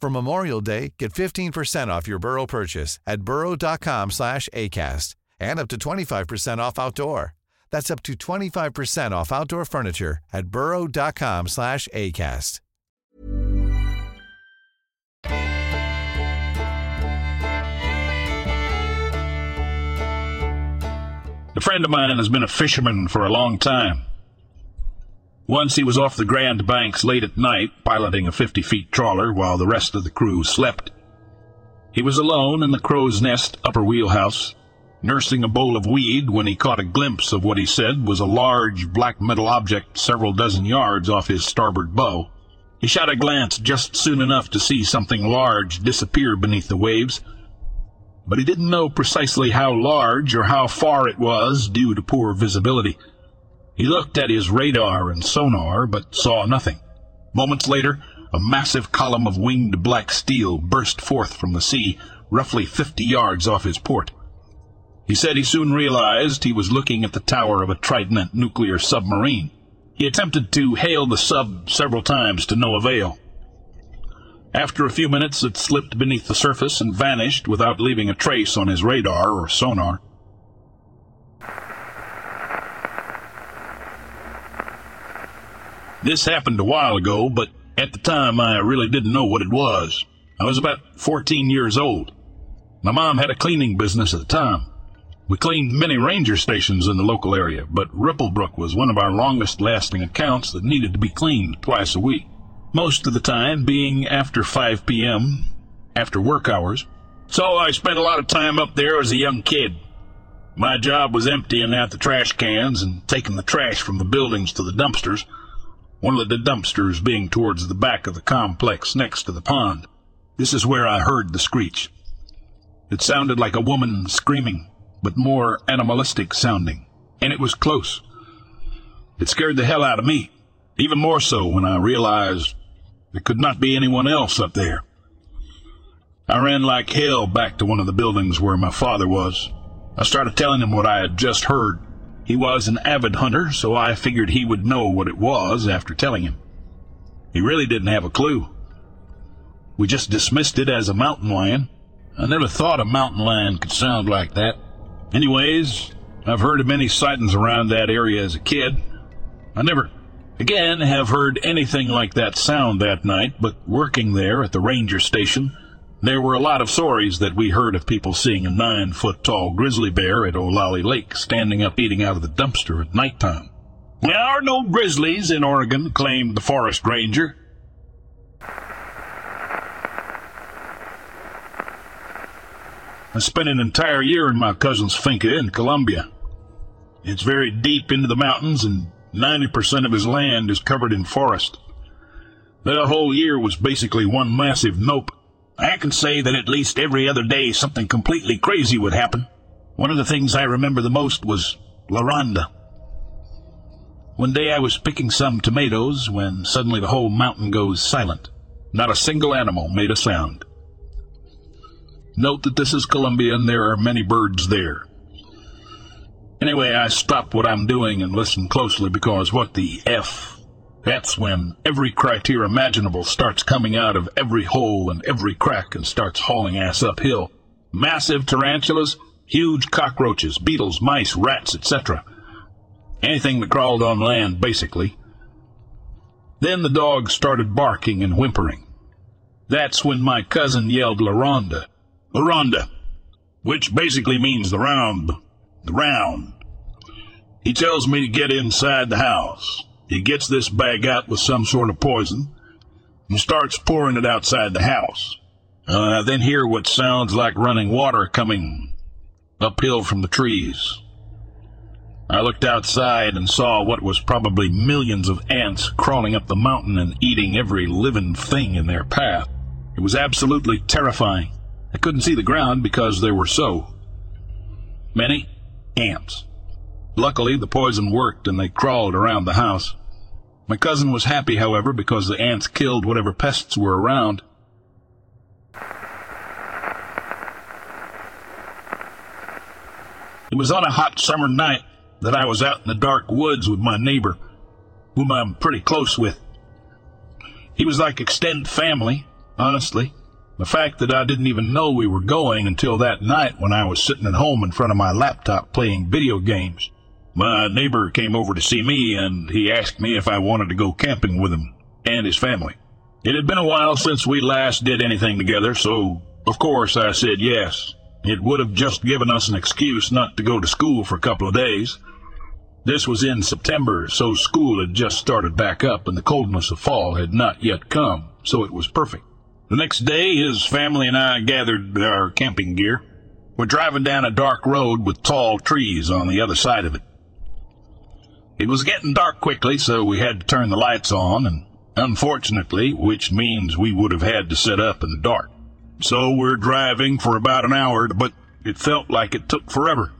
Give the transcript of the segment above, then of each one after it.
For Memorial Day, get 15% off your Burrow purchase at burrow.com slash ACAST and up to 25% off outdoor. That's up to 25% off outdoor furniture at burrow.com slash ACAST. A friend of mine has been a fisherman for a long time. Once he was off the Grand Banks late at night, piloting a 50 feet trawler while the rest of the crew slept. He was alone in the crow's nest upper wheelhouse, nursing a bowl of weed when he caught a glimpse of what he said was a large black metal object several dozen yards off his starboard bow. He shot a glance just soon enough to see something large disappear beneath the waves, but he didn't know precisely how large or how far it was due to poor visibility. He looked at his radar and sonar, but saw nothing. Moments later, a massive column of winged black steel burst forth from the sea, roughly fifty yards off his port. He said he soon realized he was looking at the tower of a Trident nuclear submarine. He attempted to hail the sub several times to no avail. After a few minutes, it slipped beneath the surface and vanished without leaving a trace on his radar or sonar. This happened a while ago, but at the time I really didn't know what it was. I was about 14 years old. My mom had a cleaning business at the time. We cleaned many ranger stations in the local area, but Ripplebrook was one of our longest lasting accounts that needed to be cleaned twice a week. Most of the time being after 5 p.m., after work hours. So I spent a lot of time up there as a young kid. My job was emptying out the trash cans and taking the trash from the buildings to the dumpsters one of the dumpsters being towards the back of the complex next to the pond. This is where I heard the screech. It sounded like a woman screaming, but more animalistic sounding, and it was close. It scared the hell out of me, even more so when I realized there could not be anyone else up there. I ran like hell back to one of the buildings where my father was. I started telling him what I had just heard. He was an avid hunter, so I figured he would know what it was after telling him. He really didn't have a clue. We just dismissed it as a mountain lion. I never thought a mountain lion could sound like that. Anyways, I've heard of many sightings around that area as a kid. I never, again, have heard anything like that sound that night, but working there at the ranger station, there were a lot of stories that we heard of people seeing a nine foot tall grizzly bear at Olallie Lake standing up eating out of the dumpster at nighttime. There are no grizzlies in Oregon, claimed the forest ranger. I spent an entire year in my cousin's finca in Colombia. It's very deep into the mountains, and 90% of his land is covered in forest. That whole year was basically one massive nope. I can say that at least every other day something completely crazy would happen. One of the things I remember the most was La Ronda. One day I was picking some tomatoes when suddenly the whole mountain goes silent. Not a single animal made a sound. Note that this is Colombia and there are many birds there. Anyway, I stop what I'm doing and listen closely because what the F? That's when every criteria imaginable starts coming out of every hole and every crack and starts hauling ass uphill. Massive tarantulas, huge cockroaches, beetles, mice, rats, etc. Anything that crawled on land, basically. Then the dogs started barking and whimpering. That's when my cousin yelled La Ronda. La Ronda, which basically means the round the round. He tells me to get inside the house. He gets this bag out with some sort of poison and starts pouring it outside the house. Uh, I then hear what sounds like running water coming uphill from the trees. I looked outside and saw what was probably millions of ants crawling up the mountain and eating every living thing in their path. It was absolutely terrifying. I couldn't see the ground because there were so many ants. Luckily, the poison worked and they crawled around the house. My cousin was happy, however, because the ants killed whatever pests were around. It was on a hot summer night that I was out in the dark woods with my neighbor, whom I'm pretty close with. He was like extended family, honestly. The fact that I didn't even know we were going until that night when I was sitting at home in front of my laptop playing video games. My neighbor came over to see me and he asked me if I wanted to go camping with him and his family. It had been a while since we last did anything together, so of course I said yes. It would have just given us an excuse not to go to school for a couple of days. This was in September, so school had just started back up and the coldness of fall had not yet come, so it was perfect. The next day, his family and I gathered our camping gear. We're driving down a dark road with tall trees on the other side of it. It was getting dark quickly, so we had to turn the lights on, and unfortunately, which means we would have had to set up in the dark. So we're driving for about an hour, but it felt like it took forever.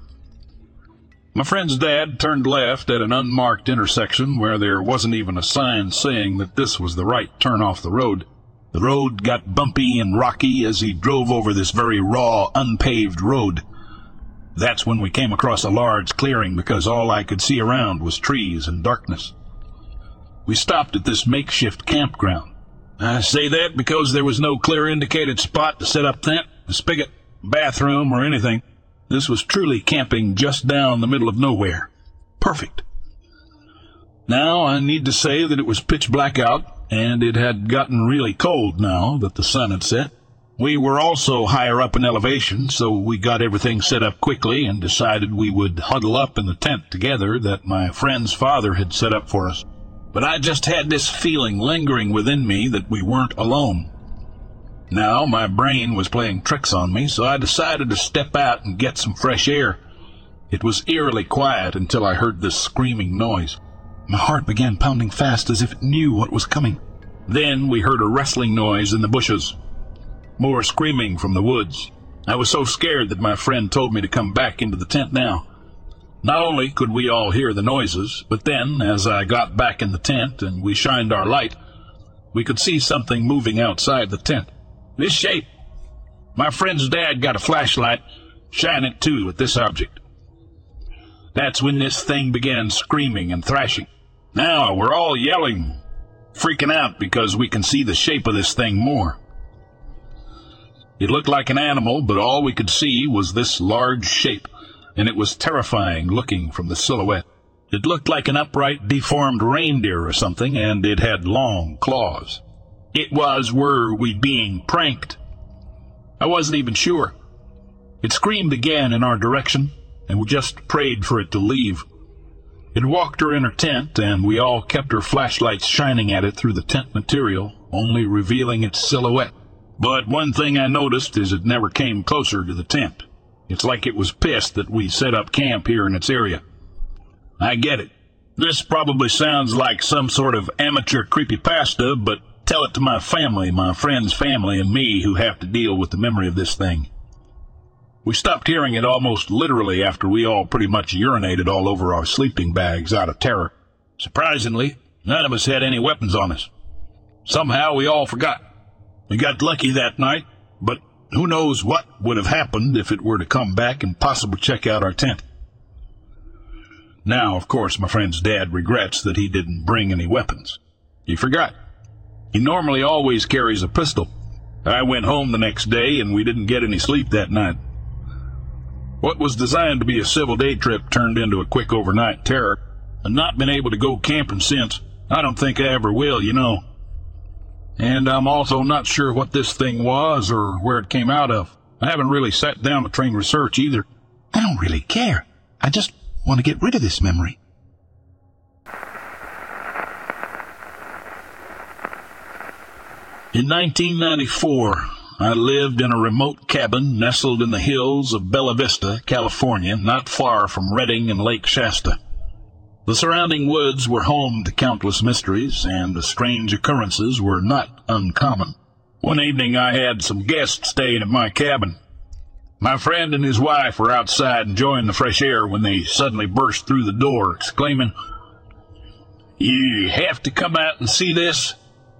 My friend's dad turned left at an unmarked intersection where there wasn't even a sign saying that this was the right turn off the road. The road got bumpy and rocky as he drove over this very raw, unpaved road. That's when we came across a large clearing because all I could see around was trees and darkness. We stopped at this makeshift campground. I say that because there was no clear indicated spot to set up tent, a spigot, bathroom, or anything. This was truly camping just down the middle of nowhere. Perfect. Now, I need to say that it was pitch black out, and it had gotten really cold now that the sun had set. We were also higher up in elevation, so we got everything set up quickly and decided we would huddle up in the tent together that my friend's father had set up for us. But I just had this feeling lingering within me that we weren't alone. Now my brain was playing tricks on me, so I decided to step out and get some fresh air. It was eerily quiet until I heard this screaming noise. My heart began pounding fast as if it knew what was coming. Then we heard a rustling noise in the bushes. More screaming from the woods. I was so scared that my friend told me to come back into the tent now. Not only could we all hear the noises, but then, as I got back in the tent and we shined our light, we could see something moving outside the tent. This shape. My friend's dad got a flashlight, shine it too at this object. That's when this thing began screaming and thrashing. Now we're all yelling, freaking out because we can see the shape of this thing more. It looked like an animal, but all we could see was this large shape, and it was terrifying looking from the silhouette. It looked like an upright, deformed reindeer or something, and it had long claws. It was, were we being pranked? I wasn't even sure. It screamed again in our direction, and we just prayed for it to leave. It walked her in her tent, and we all kept our flashlights shining at it through the tent material, only revealing its silhouette. But one thing I noticed is it never came closer to the tent. It's like it was pissed that we set up camp here in its area. I get it. This probably sounds like some sort of amateur creepypasta, but tell it to my family, my friend's family, and me who have to deal with the memory of this thing. We stopped hearing it almost literally after we all pretty much urinated all over our sleeping bags out of terror. Surprisingly, none of us had any weapons on us. Somehow we all forgot. We got lucky that night, but who knows what would have happened if it were to come back and possibly check out our tent. Now, of course, my friend's dad regrets that he didn't bring any weapons. He forgot. He normally always carries a pistol. I went home the next day and we didn't get any sleep that night. What was designed to be a civil day trip turned into a quick overnight terror. I've not been able to go camping since. I don't think I ever will, you know. And I'm also not sure what this thing was or where it came out of. I haven't really sat down to train research either. I don't really care. I just want to get rid of this memory. In 1994, I lived in a remote cabin nestled in the hills of Bella Vista, California, not far from Redding and Lake Shasta. The surrounding woods were home to countless mysteries, and the strange occurrences were not uncommon. One evening I had some guests staying at my cabin. My friend and his wife were outside enjoying the fresh air when they suddenly burst through the door, exclaiming, You have to come out and see this?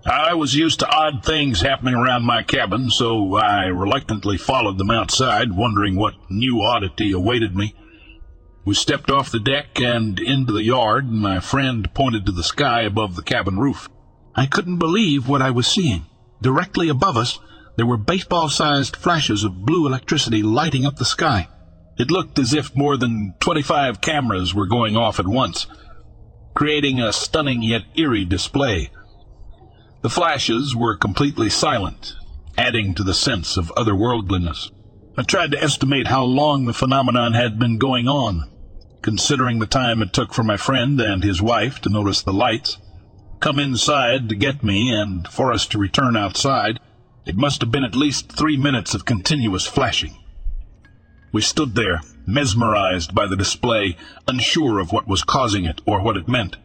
I was used to odd things happening around my cabin, so I reluctantly followed them outside, wondering what new oddity awaited me. We stepped off the deck and into the yard, and my friend pointed to the sky above the cabin roof. I couldn't believe what I was seeing. Directly above us, there were baseball-sized flashes of blue electricity lighting up the sky. It looked as if more than 25 cameras were going off at once, creating a stunning yet eerie display. The flashes were completely silent, adding to the sense of otherworldliness. I tried to estimate how long the phenomenon had been going on, considering the time it took for my friend and his wife to notice the lights, come inside to get me, and for us to return outside. It must have been at least three minutes of continuous flashing. We stood there, mesmerized by the display, unsure of what was causing it or what it meant.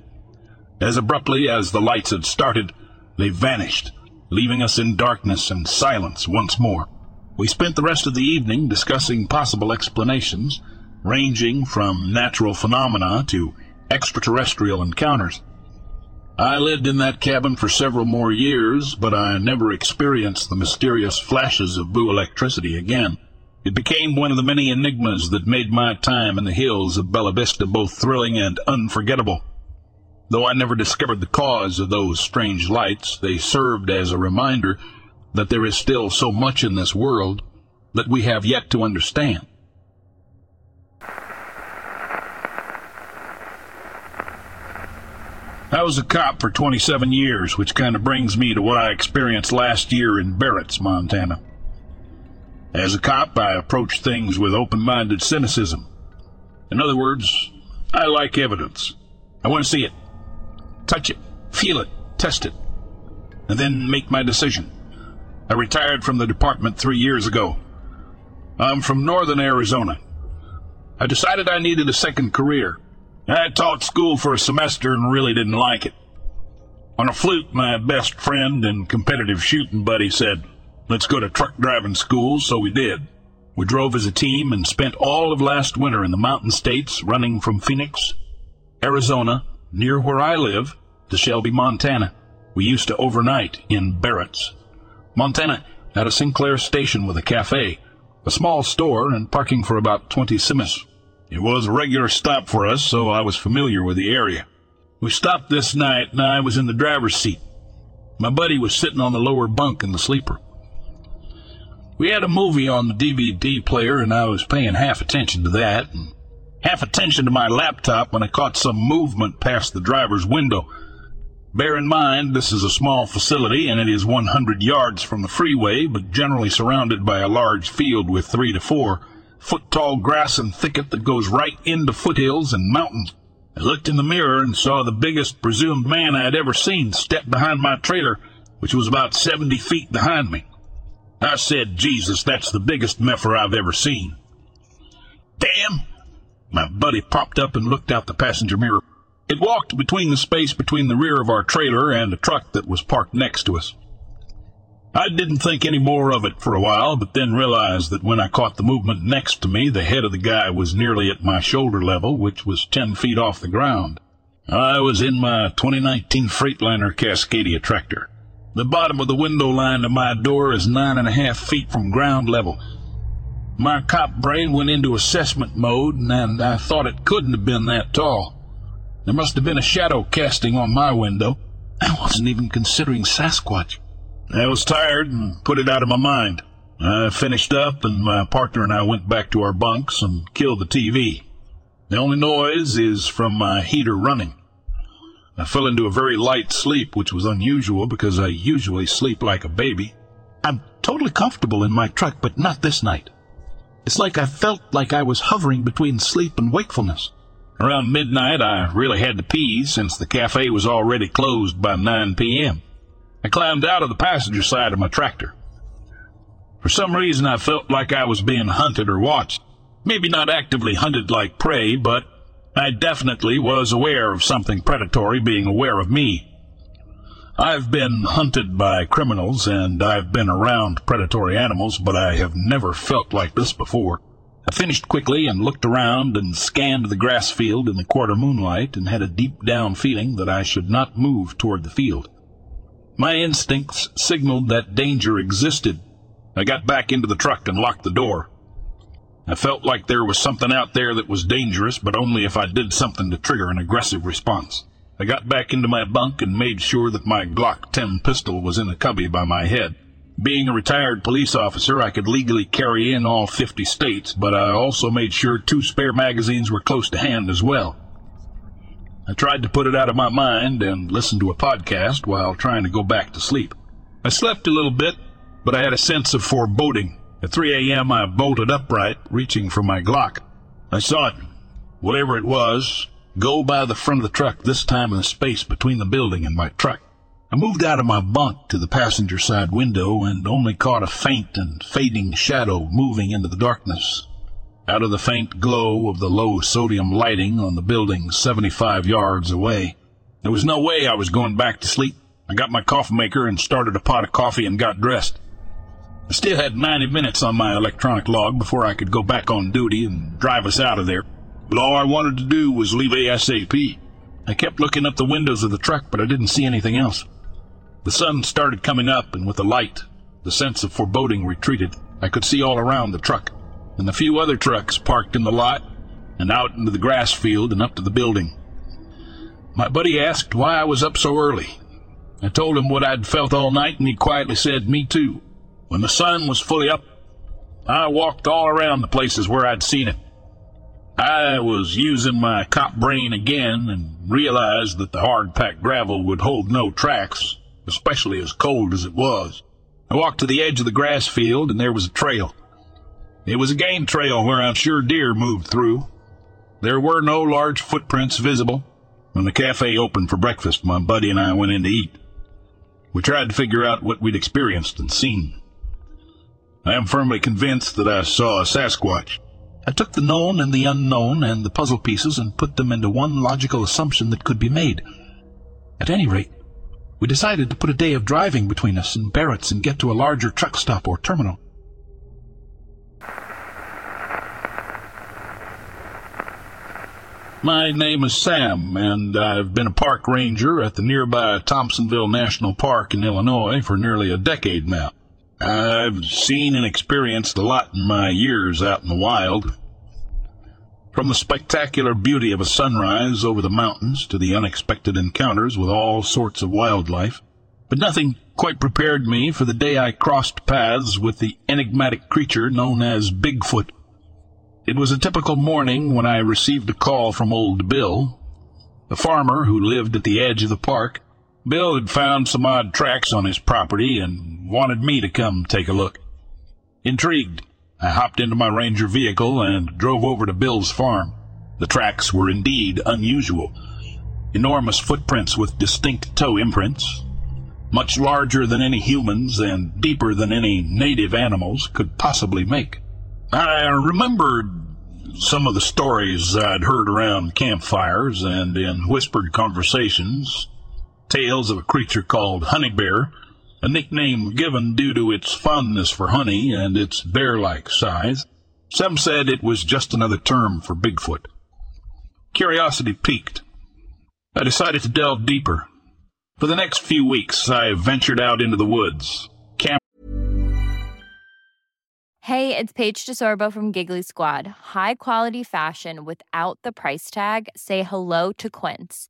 As abruptly as the lights had started, they vanished, leaving us in darkness and silence once more. We spent the rest of the evening discussing possible explanations, ranging from natural phenomena to extraterrestrial encounters. I lived in that cabin for several more years, but I never experienced the mysterious flashes of blue electricity again. It became one of the many enigmas that made my time in the hills of Bella Vista both thrilling and unforgettable. Though I never discovered the cause of those strange lights, they served as a reminder that there is still so much in this world that we have yet to understand. I was a cop for 27 years, which kind of brings me to what I experienced last year in Barretts, Montana. As a cop, I approach things with open-minded cynicism. In other words, I like evidence. I want to see it touch it, feel it, test it, and then make my decision. I retired from the department three years ago. I'm from northern Arizona. I decided I needed a second career. I taught school for a semester and really didn't like it. On a flute, my best friend and competitive shooting buddy said, Let's go to truck driving school, so we did. We drove as a team and spent all of last winter in the mountain states running from Phoenix, Arizona, near where I live, to Shelby, Montana. We used to overnight in Barretts. Montana had a Sinclair station with a cafe, a small store, and parking for about 20 semis. It was a regular stop for us, so I was familiar with the area. We stopped this night, and I was in the driver's seat. My buddy was sitting on the lower bunk in the sleeper. We had a movie on the DVD player, and I was paying half attention to that, and half attention to my laptop when I caught some movement past the driver's window. Bear in mind, this is a small facility, and it is 100 yards from the freeway, but generally surrounded by a large field with three to four foot tall grass and thicket that goes right into foothills and mountains. I looked in the mirror and saw the biggest presumed man I had ever seen step behind my trailer, which was about 70 feet behind me. I said, Jesus, that's the biggest meffer I've ever seen. Damn! My buddy popped up and looked out the passenger mirror. It walked between the space between the rear of our trailer and the truck that was parked next to us. I didn't think any more of it for a while, but then realized that when I caught the movement next to me, the head of the guy was nearly at my shoulder level, which was ten feet off the ground. I was in my 2019 Freightliner Cascadia tractor. The bottom of the window line to my door is nine and a half feet from ground level. My cop brain went into assessment mode, and I thought it couldn't have been that tall. There must have been a shadow casting on my window. I wasn't even considering Sasquatch. I was tired and put it out of my mind. I finished up, and my partner and I went back to our bunks and killed the TV. The only noise is from my heater running. I fell into a very light sleep, which was unusual because I usually sleep like a baby. I'm totally comfortable in my truck, but not this night. It's like I felt like I was hovering between sleep and wakefulness. Around midnight, I really had to pee since the cafe was already closed by 9 p.m. I climbed out of the passenger side of my tractor. For some reason, I felt like I was being hunted or watched. Maybe not actively hunted like prey, but I definitely was aware of something predatory being aware of me. I've been hunted by criminals and I've been around predatory animals, but I have never felt like this before. I finished quickly and looked around and scanned the grass field in the quarter moonlight and had a deep down feeling that I should not move toward the field. My instincts signaled that danger existed. I got back into the truck and locked the door. I felt like there was something out there that was dangerous, but only if I did something to trigger an aggressive response. I got back into my bunk and made sure that my Glock 10 pistol was in the cubby by my head. Being a retired police officer, I could legally carry in all 50 states, but I also made sure two spare magazines were close to hand as well. I tried to put it out of my mind and listen to a podcast while trying to go back to sleep. I slept a little bit, but I had a sense of foreboding. At 3 a.m., I bolted upright, reaching for my Glock. I saw it, whatever it was, go by the front of the truck, this time in the space between the building and my truck. I moved out of my bunk to the passenger side window and only caught a faint and fading shadow moving into the darkness. Out of the faint glow of the low sodium lighting on the building 75 yards away. There was no way I was going back to sleep. I got my coffee maker and started a pot of coffee and got dressed. I still had 90 minutes on my electronic log before I could go back on duty and drive us out of there. But all I wanted to do was leave ASAP. I kept looking up the windows of the truck, but I didn't see anything else. The sun started coming up, and with the light, the sense of foreboding retreated. I could see all around the truck, and the few other trucks parked in the lot, and out into the grass field and up to the building. My buddy asked why I was up so early. I told him what I'd felt all night, and he quietly said, Me too. When the sun was fully up, I walked all around the places where I'd seen it. I was using my cop brain again and realized that the hard packed gravel would hold no tracks, especially as cold as it was. I walked to the edge of the grass field and there was a trail. It was a game trail where I'm sure deer moved through. There were no large footprints visible. When the cafe opened for breakfast, my buddy and I went in to eat. We tried to figure out what we'd experienced and seen. I am firmly convinced that I saw a Sasquatch. I took the known and the unknown and the puzzle pieces and put them into one logical assumption that could be made. At any rate, we decided to put a day of driving between us and Barretts and get to a larger truck stop or terminal. My name is Sam, and I've been a park ranger at the nearby Thompsonville National Park in Illinois for nearly a decade now. I've seen and experienced a lot in my years out in the wild, from the spectacular beauty of a sunrise over the mountains to the unexpected encounters with all sorts of wildlife. But nothing quite prepared me for the day I crossed paths with the enigmatic creature known as Bigfoot. It was a typical morning when I received a call from old Bill, a farmer who lived at the edge of the park. Bill had found some odd tracks on his property and wanted me to come take a look. Intrigued, I hopped into my Ranger vehicle and drove over to Bill's farm. The tracks were indeed unusual. Enormous footprints with distinct toe imprints, much larger than any humans and deeper than any native animals could possibly make. I remembered some of the stories I'd heard around campfires and in whispered conversations, tales of a creature called Honey Bear, a nickname given due to its fondness for honey and its bear-like size. Some said it was just another term for Bigfoot. Curiosity piqued. I decided to delve deeper. For the next few weeks, I ventured out into the woods, Hey, it's Paige DeSorbo from Giggly Squad. High quality fashion without the price tag. Say hello to Quince.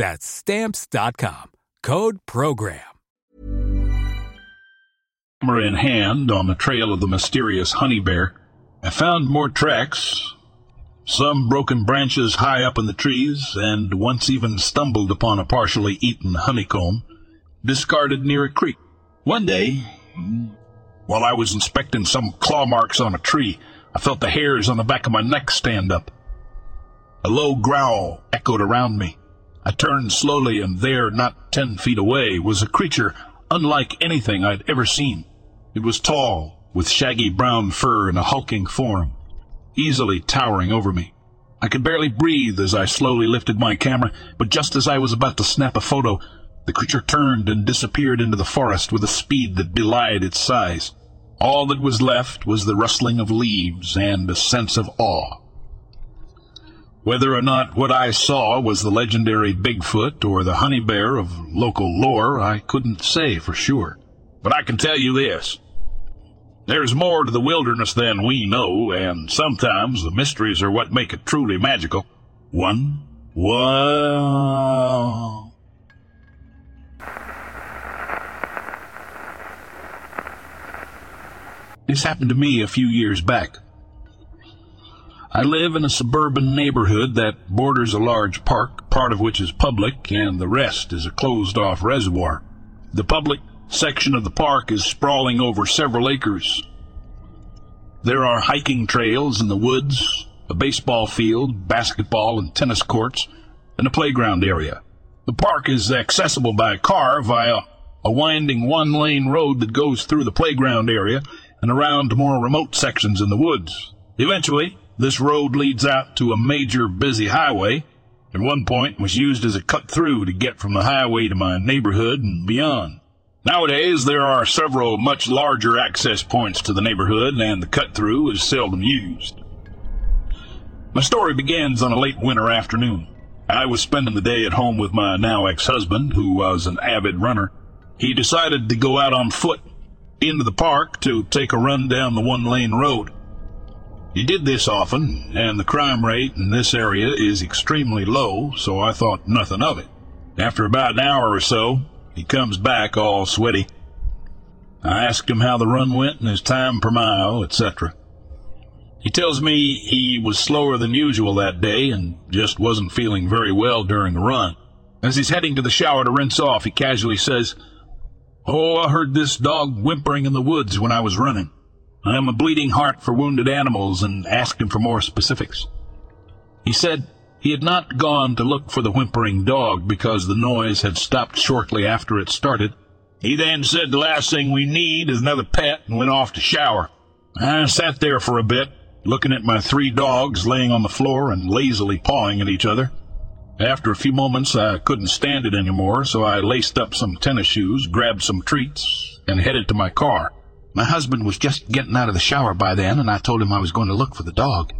That's stamps.com. Code program. Camera in hand on the trail of the mysterious honey bear, I found more tracks, some broken branches high up in the trees, and once even stumbled upon a partially eaten honeycomb discarded near a creek. One day, while I was inspecting some claw marks on a tree, I felt the hairs on the back of my neck stand up. A low growl echoed around me. I turned slowly, and there, not ten feet away, was a creature unlike anything I'd ever seen. It was tall, with shaggy brown fur and a hulking form easily towering over me. I could barely breathe as I slowly lifted my camera, but just as I was about to snap a photo, the creature turned and disappeared into the forest with a speed that belied its size. All that was left was the rustling of leaves and a sense of awe. Whether or not what I saw was the legendary Bigfoot or the honey bear of local lore, I couldn't say for sure. But I can tell you this. There's more to the wilderness than we know, and sometimes the mysteries are what make it truly magical. One, wow. This happened to me a few years back. I live in a suburban neighborhood that borders a large park, part of which is public, and the rest is a closed off reservoir. The public section of the park is sprawling over several acres. There are hiking trails in the woods, a baseball field, basketball and tennis courts, and a playground area. The park is accessible by car via a winding one lane road that goes through the playground area and around more remote sections in the woods. Eventually, this road leads out to a major busy highway. At one point was used as a cut through to get from the highway to my neighborhood and beyond. Nowadays, there are several much larger access points to the neighborhood, and the cut through is seldom used. My story begins on a late winter afternoon. I was spending the day at home with my now ex husband, who was an avid runner. He decided to go out on foot into the park to take a run down the one lane road. He did this often, and the crime rate in this area is extremely low, so I thought nothing of it. After about an hour or so, he comes back all sweaty. I asked him how the run went and his time per mile, etc. He tells me he was slower than usual that day and just wasn't feeling very well during the run. As he's heading to the shower to rinse off, he casually says, Oh, I heard this dog whimpering in the woods when I was running. I am a bleeding heart for wounded animals and asked him for more specifics. He said he had not gone to look for the whimpering dog because the noise had stopped shortly after it started. He then said the last thing we need is another pet and went off to shower. I sat there for a bit, looking at my three dogs laying on the floor and lazily pawing at each other. After a few moments, I couldn't stand it anymore, so I laced up some tennis shoes, grabbed some treats, and headed to my car. My husband was just getting out of the shower by then, and I told him I was going to look for the dog.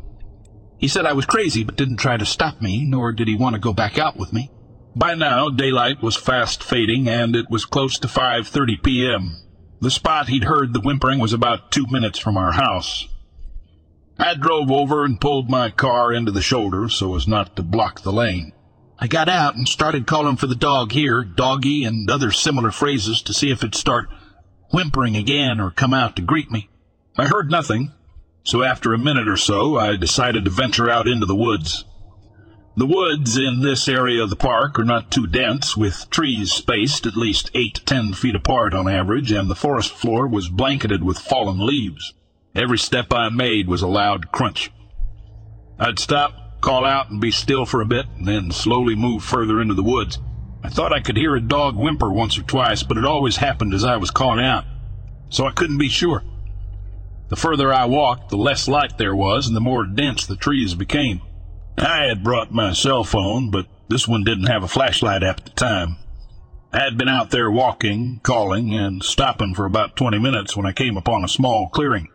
He said I was crazy, but didn't try to stop me, nor did he want to go back out with me. By now, daylight was fast fading, and it was close to 5.30 p.m. The spot he'd heard the whimpering was about two minutes from our house. I drove over and pulled my car into the shoulder so as not to block the lane. I got out and started calling for the dog here, doggy, and other similar phrases to see if it'd start whimpering again or come out to greet me. I heard nothing, so after a minute or so I decided to venture out into the woods. The woods in this area of the park are not too dense, with trees spaced at least eight to ten feet apart on average, and the forest floor was blanketed with fallen leaves. Every step I made was a loud crunch. I'd stop call out and be still for a bit, and then slowly move further into the woods. I thought I could hear a dog whimper once or twice, but it always happened as I was calling out, so I couldn't be sure. The further I walked, the less light there was, and the more dense the trees became. I had brought my cell phone, but this one didn't have a flashlight at the time. I had been out there walking, calling, and stopping for about 20 minutes when I came upon a small clearing.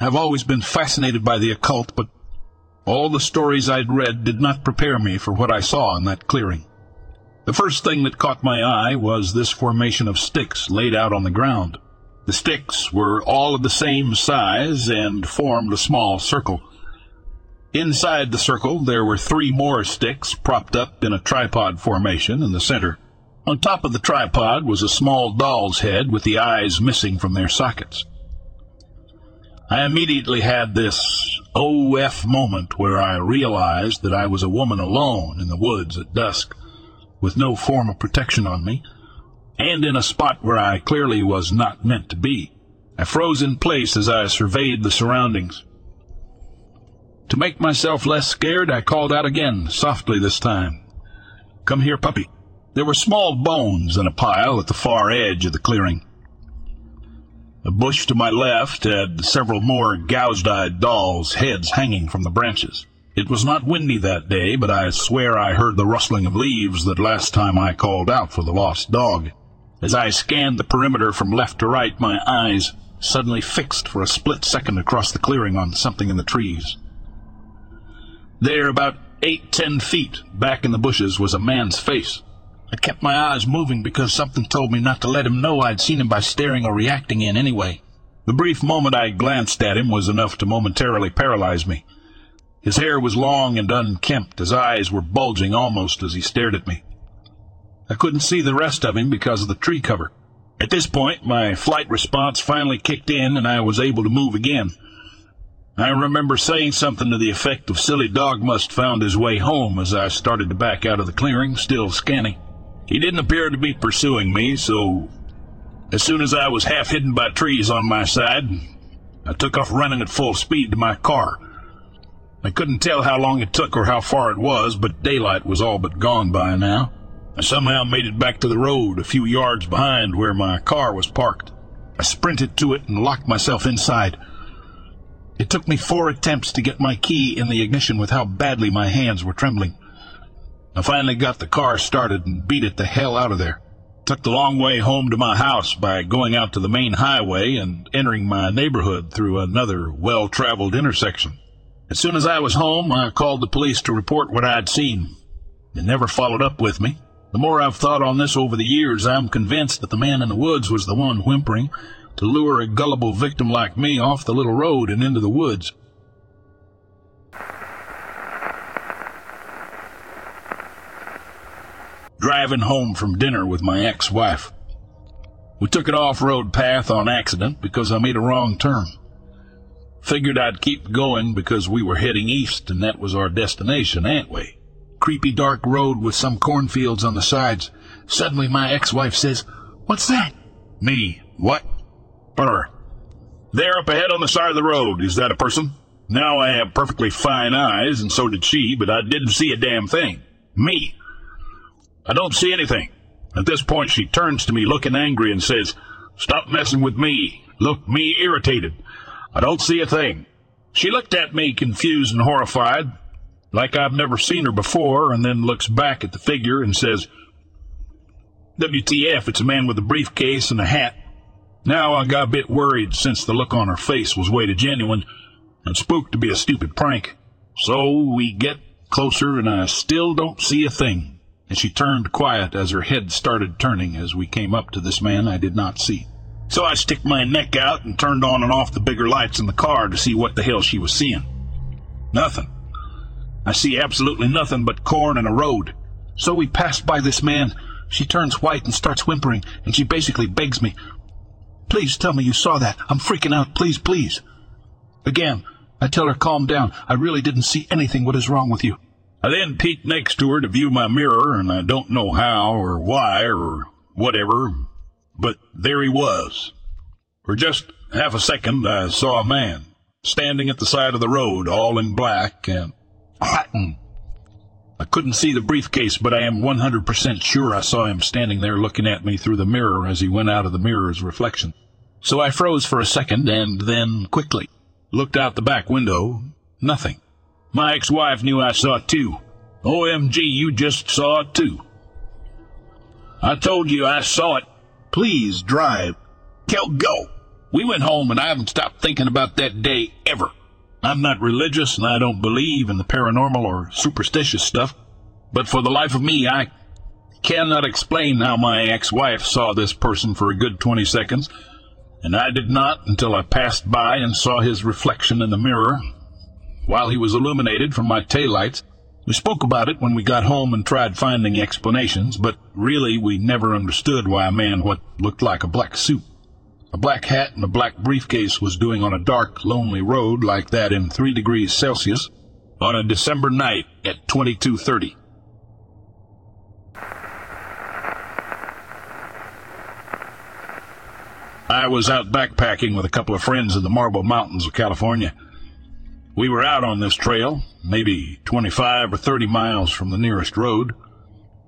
I've always been fascinated by the occult, but all the stories I'd read did not prepare me for what I saw in that clearing. The first thing that caught my eye was this formation of sticks laid out on the ground. The sticks were all of the same size and formed a small circle. Inside the circle there were three more sticks propped up in a tripod formation in the center. On top of the tripod was a small doll's head with the eyes missing from their sockets. I immediately had this OF moment where I realized that I was a woman alone in the woods at dusk, with no form of protection on me, and in a spot where I clearly was not meant to be. I froze in place as I surveyed the surroundings. To make myself less scared, I called out again, softly this time. Come here, puppy. There were small bones in a pile at the far edge of the clearing. A bush to my left had several more gouged-eyed dolls' heads hanging from the branches. It was not windy that day, but I swear I heard the rustling of leaves that last time I called out for the lost dog. As I scanned the perimeter from left to right, my eyes suddenly fixed for a split second across the clearing on something in the trees. There, about eight, ten feet back in the bushes, was a man's face. I kept my eyes moving because something told me not to let him know I'd seen him by staring or reacting in anyway. The brief moment I glanced at him was enough to momentarily paralyze me. His hair was long and unkempt, his eyes were bulging almost as he stared at me. I couldn't see the rest of him because of the tree cover. At this point, my flight response finally kicked in and I was able to move again. I remember saying something to the effect of silly dog must found his way home as I started to back out of the clearing, still scanning. He didn't appear to be pursuing me, so as soon as I was half hidden by trees on my side, I took off running at full speed to my car. I couldn't tell how long it took or how far it was, but daylight was all but gone by now. I somehow made it back to the road, a few yards behind where my car was parked. I sprinted to it and locked myself inside. It took me four attempts to get my key in the ignition with how badly my hands were trembling. I finally got the car started and beat it the hell out of there. Took the long way home to my house by going out to the main highway and entering my neighborhood through another well-traveled intersection. As soon as I was home, I called the police to report what I'd seen. They never followed up with me. The more I've thought on this over the years, I'm convinced that the man in the woods was the one whimpering to lure a gullible victim like me off the little road and into the woods. driving home from dinner with my ex-wife. We took an off-road path on accident because I made a wrong turn. Figured I'd keep going because we were heading east and that was our destination, ain't we? Creepy dark road with some cornfields on the sides. Suddenly my ex-wife says, What's that? Me. What? Her. There up ahead on the side of the road. Is that a person? Now I have perfectly fine eyes, and so did she, but I didn't see a damn thing. Me. I don't see anything. At this point, she turns to me looking angry and says, Stop messing with me. Look me irritated. I don't see a thing. She looked at me confused and horrified, like I've never seen her before, and then looks back at the figure and says, WTF, it's a man with a briefcase and a hat. Now I got a bit worried since the look on her face was way too genuine and spooked to be a stupid prank. So we get closer and I still don't see a thing and she turned quiet as her head started turning as we came up to this man I did not see. So I stick my neck out and turned on and off the bigger lights in the car to see what the hell she was seeing. Nothing. I see absolutely nothing but corn and a road. So we passed by this man. She turns white and starts whimpering, and she basically begs me, Please tell me you saw that. I'm freaking out. Please, please. Again, I tell her, calm down. I really didn't see anything. What is wrong with you? I then peeked next to her to view my mirror, and I don't know how or why or whatever, but there he was. For just half a second, I saw a man standing at the side of the road, all in black and hotting. I couldn't see the briefcase, but I am 100% sure I saw him standing there looking at me through the mirror as he went out of the mirror's reflection. So I froze for a second and then quickly looked out the back window. Nothing. My ex-wife knew I saw it too. OMG, you just saw it too. I told you I saw it. Please drive. Kel, go. We went home and I haven't stopped thinking about that day ever. I'm not religious and I don't believe in the paranormal or superstitious stuff, but for the life of me, I cannot explain how my ex-wife saw this person for a good 20 seconds, and I did not until I passed by and saw his reflection in the mirror while he was illuminated from my taillights. We spoke about it when we got home and tried finding explanations, but really we never understood why a man what looked like a black suit, a black hat, and a black briefcase was doing on a dark, lonely road like that in three degrees Celsius on a December night at 2230. I was out backpacking with a couple of friends in the Marble Mountains of California. We were out on this trail, maybe 25 or 30 miles from the nearest road.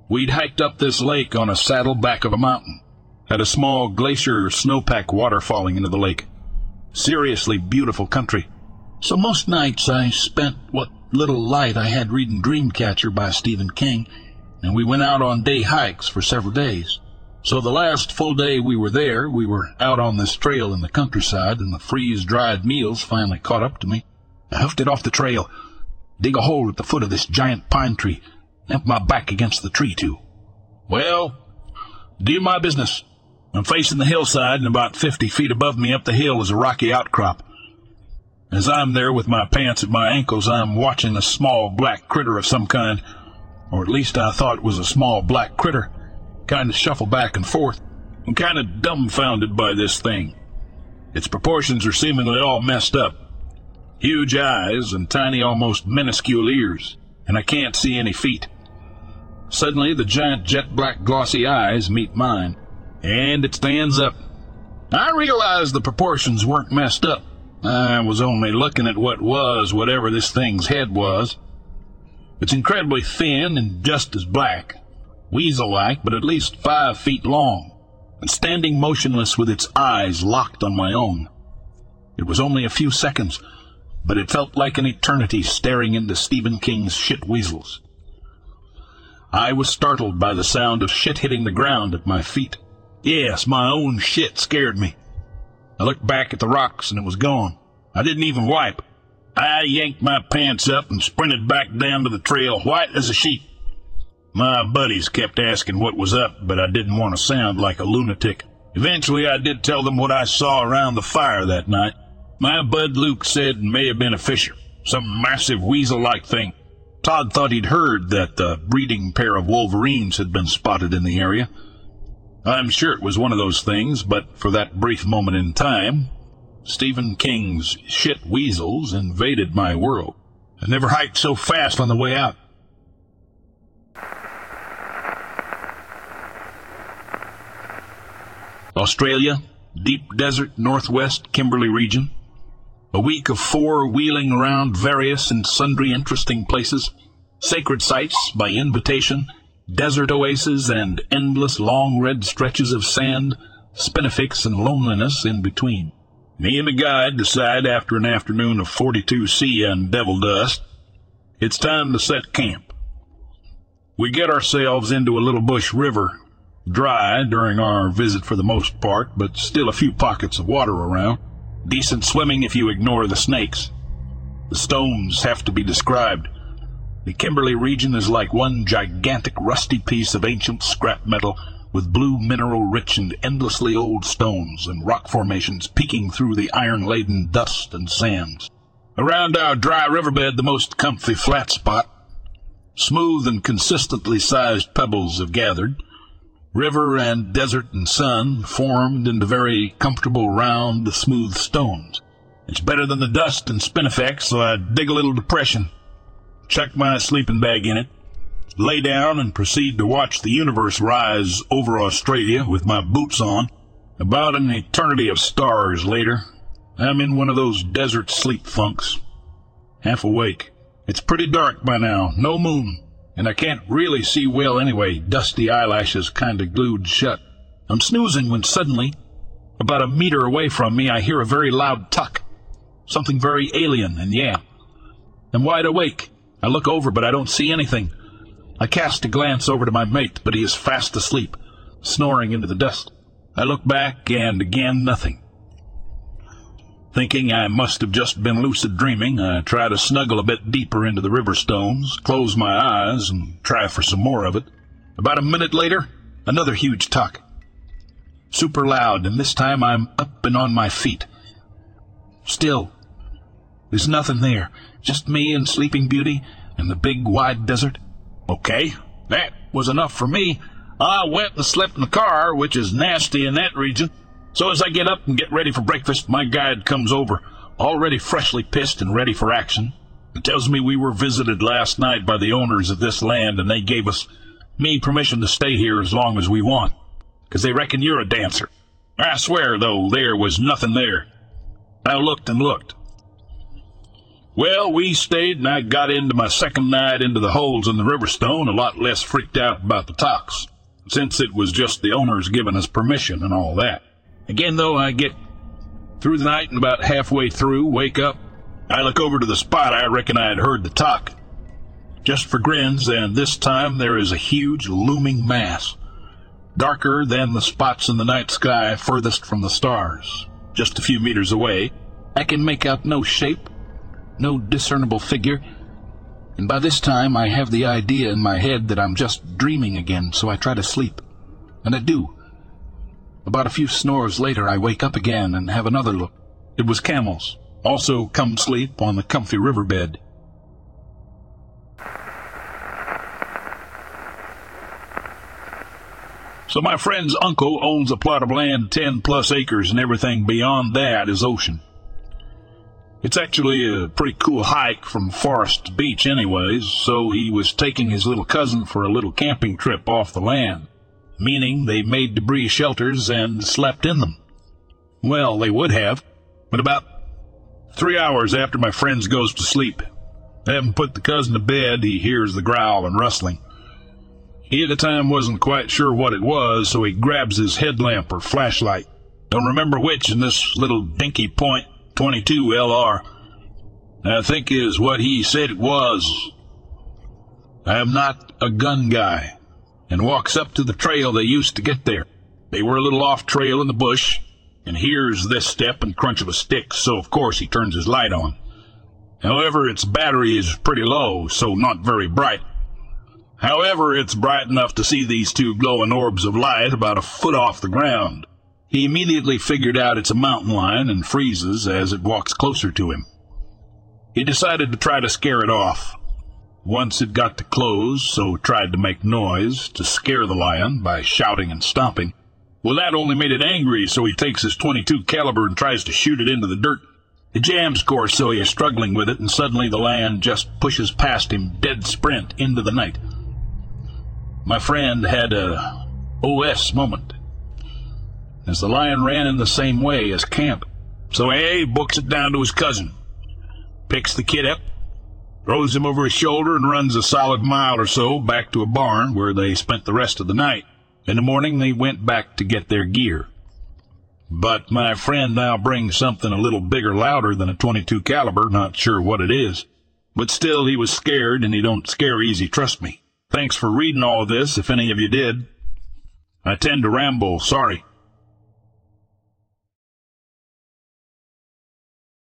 We'd hiked up this lake on a saddle back of a mountain. Had a small glacier snowpack water falling into the lake. Seriously beautiful country. So most nights I spent what little light I had reading Dreamcatcher by Stephen King, and we went out on day hikes for several days. So the last full day we were there, we were out on this trail in the countryside, and the freeze-dried meals finally caught up to me. I hoofed it off the trail, dig a hole at the foot of this giant pine tree, and my back against the tree, too. Well, do my business. I'm facing the hillside, and about fifty feet above me up the hill is a rocky outcrop. As I'm there with my pants at my ankles, I'm watching a small black critter of some kind, or at least I thought it was a small black critter, kind of shuffle back and forth. I'm kind of dumbfounded by this thing. Its proportions are seemingly all messed up huge eyes and tiny, almost minuscule ears, and I can't see any feet. Suddenly, the giant jet black glossy eyes meet mine, and it stands up. I realized the proportions weren't messed up. I was only looking at what was whatever this thing's head was. It's incredibly thin and just as black, weasel-like, but at least five feet long, and standing motionless with its eyes locked on my own. It was only a few seconds but it felt like an eternity staring into Stephen King's shit weasels. I was startled by the sound of shit hitting the ground at my feet. Yes, my own shit scared me. I looked back at the rocks and it was gone. I didn't even wipe. I yanked my pants up and sprinted back down to the trail, white as a sheet. My buddies kept asking what was up, but I didn't want to sound like a lunatic. Eventually, I did tell them what I saw around the fire that night. My bud Luke said it may have been a fisher, some massive weasel-like thing. Todd thought he'd heard that the breeding pair of wolverines had been spotted in the area. I'm sure it was one of those things, but for that brief moment in time, Stephen King's shit weasels invaded my world. I never hiked so fast on the way out. Australia, deep desert, northwest Kimberley region. A week of four wheeling around various and sundry interesting places, sacred sites by invitation, desert oases, and endless long red stretches of sand, spinifex, and loneliness in between. Me and the guide decide after an afternoon of 42C and devil dust, it's time to set camp. We get ourselves into a little bush river Dry during our visit for the most part, but still a few pockets of water around. Decent swimming if you ignore the snakes. The stones have to be described. The Kimberley region is like one gigantic rusty piece of ancient scrap metal with blue mineral rich and endlessly old stones and rock formations peeking through the iron laden dust and sands. Around our dry riverbed, the most comfy flat spot. Smooth and consistently sized pebbles have gathered River and desert and sun formed into very comfortable round, smooth stones. It's better than the dust and spinifex, so I dig a little depression, chuck my sleeping bag in it, lay down and proceed to watch the universe rise over Australia with my boots on. About an eternity of stars later, I'm in one of those desert sleep funks. Half awake. It's pretty dark by now, no moon and I can't really see well anyway, dusty eyelashes kinda glued shut. I'm snoozing when suddenly, about a meter away from me, I hear a very loud tuck. Something very alien, and yeah. I'm wide awake. I look over, but I don't see anything. I cast a glance over to my mate, but he is fast asleep, snoring into the dust. I look back, and again nothing. Thinking I must have just been lucid dreaming, I try to snuggle a bit deeper into the river stones, close my eyes, and try for some more of it. About a minute later, another huge tuck. Super loud, and this time I'm up and on my feet. Still, there's nothing there. Just me and Sleeping Beauty and the big wide desert. Okay, that was enough for me. I went and slept in the car, which is nasty in that region. So as I get up and get ready for breakfast, my guide comes over, already freshly pissed and ready for action. He tells me we were visited last night by the owners of this land and they gave us me permission to stay here as long as we want, 'cause they reckon you're a dancer. I swear, though, there was nothing there. I looked and looked. Well, we stayed, and I got into my second night into the holes in the Riverstone a lot less freaked out about the talks, since it was just the owners giving us permission and all that. Again, though, I get through the night and about halfway through, wake up. I look over to the spot I reckon I had heard the talk. Just for grins, and this time there is a huge looming mass, darker than the spots in the night sky furthest from the stars. Just a few meters away, I can make out no shape, no discernible figure, and by this time I have the idea in my head that I'm just dreaming again, so I try to sleep. And I do. About a few snores later, I wake up again and have another look. It was camels, also come sleep on the comfy riverbed. So my friend's uncle owns a plot of land 10 plus acres and everything beyond that is ocean. It's actually a pretty cool hike from Forest to Beach anyways, so he was taking his little cousin for a little camping trip off the land meaning they made debris shelters and slept in them. Well, they would have, but about three hours after my friend goes to sleep, having put the cousin to bed, he hears the growl and rustling. He at the time wasn't quite sure what it was, so he grabs his headlamp or flashlight. Don't remember which in this little dinky point 22 LR. I think is what he said it was. I am not a gun guy, and walks up to the trail they used to get there. They were a little off trail in the bush, and hears this step and crunch of a stick, so of course he turns his light on. However, its battery is pretty low, so not very bright. However, it's bright enough to see these two glowing orbs of light about a foot off the ground. He immediately figured out it's a mountain lion and freezes as it walks closer to him. He decided to try to scare it off. Once it got to close, so tried to make noise to scare the lion by shouting and stomping. Well, that only made it angry, so he takes his 22 caliber and tries to shoot it into the dirt. It jams, course, so he is struggling with it, and suddenly the lion just pushes past him, dead sprint, into the night. My friend had a OS moment, as the lion ran in the same way as camp. So A books it down to his cousin, picks the kid up, throws him over his shoulder, and runs a solid mile or so back to a barn where they spent the rest of the night. In the morning, they went back to get their gear. But my friend now brings something a little bigger, louder than a 22 caliber, not sure what it is. But still, he was scared, and he don't scare easy, trust me. Thanks for reading all this, if any of you did. I tend to ramble, sorry.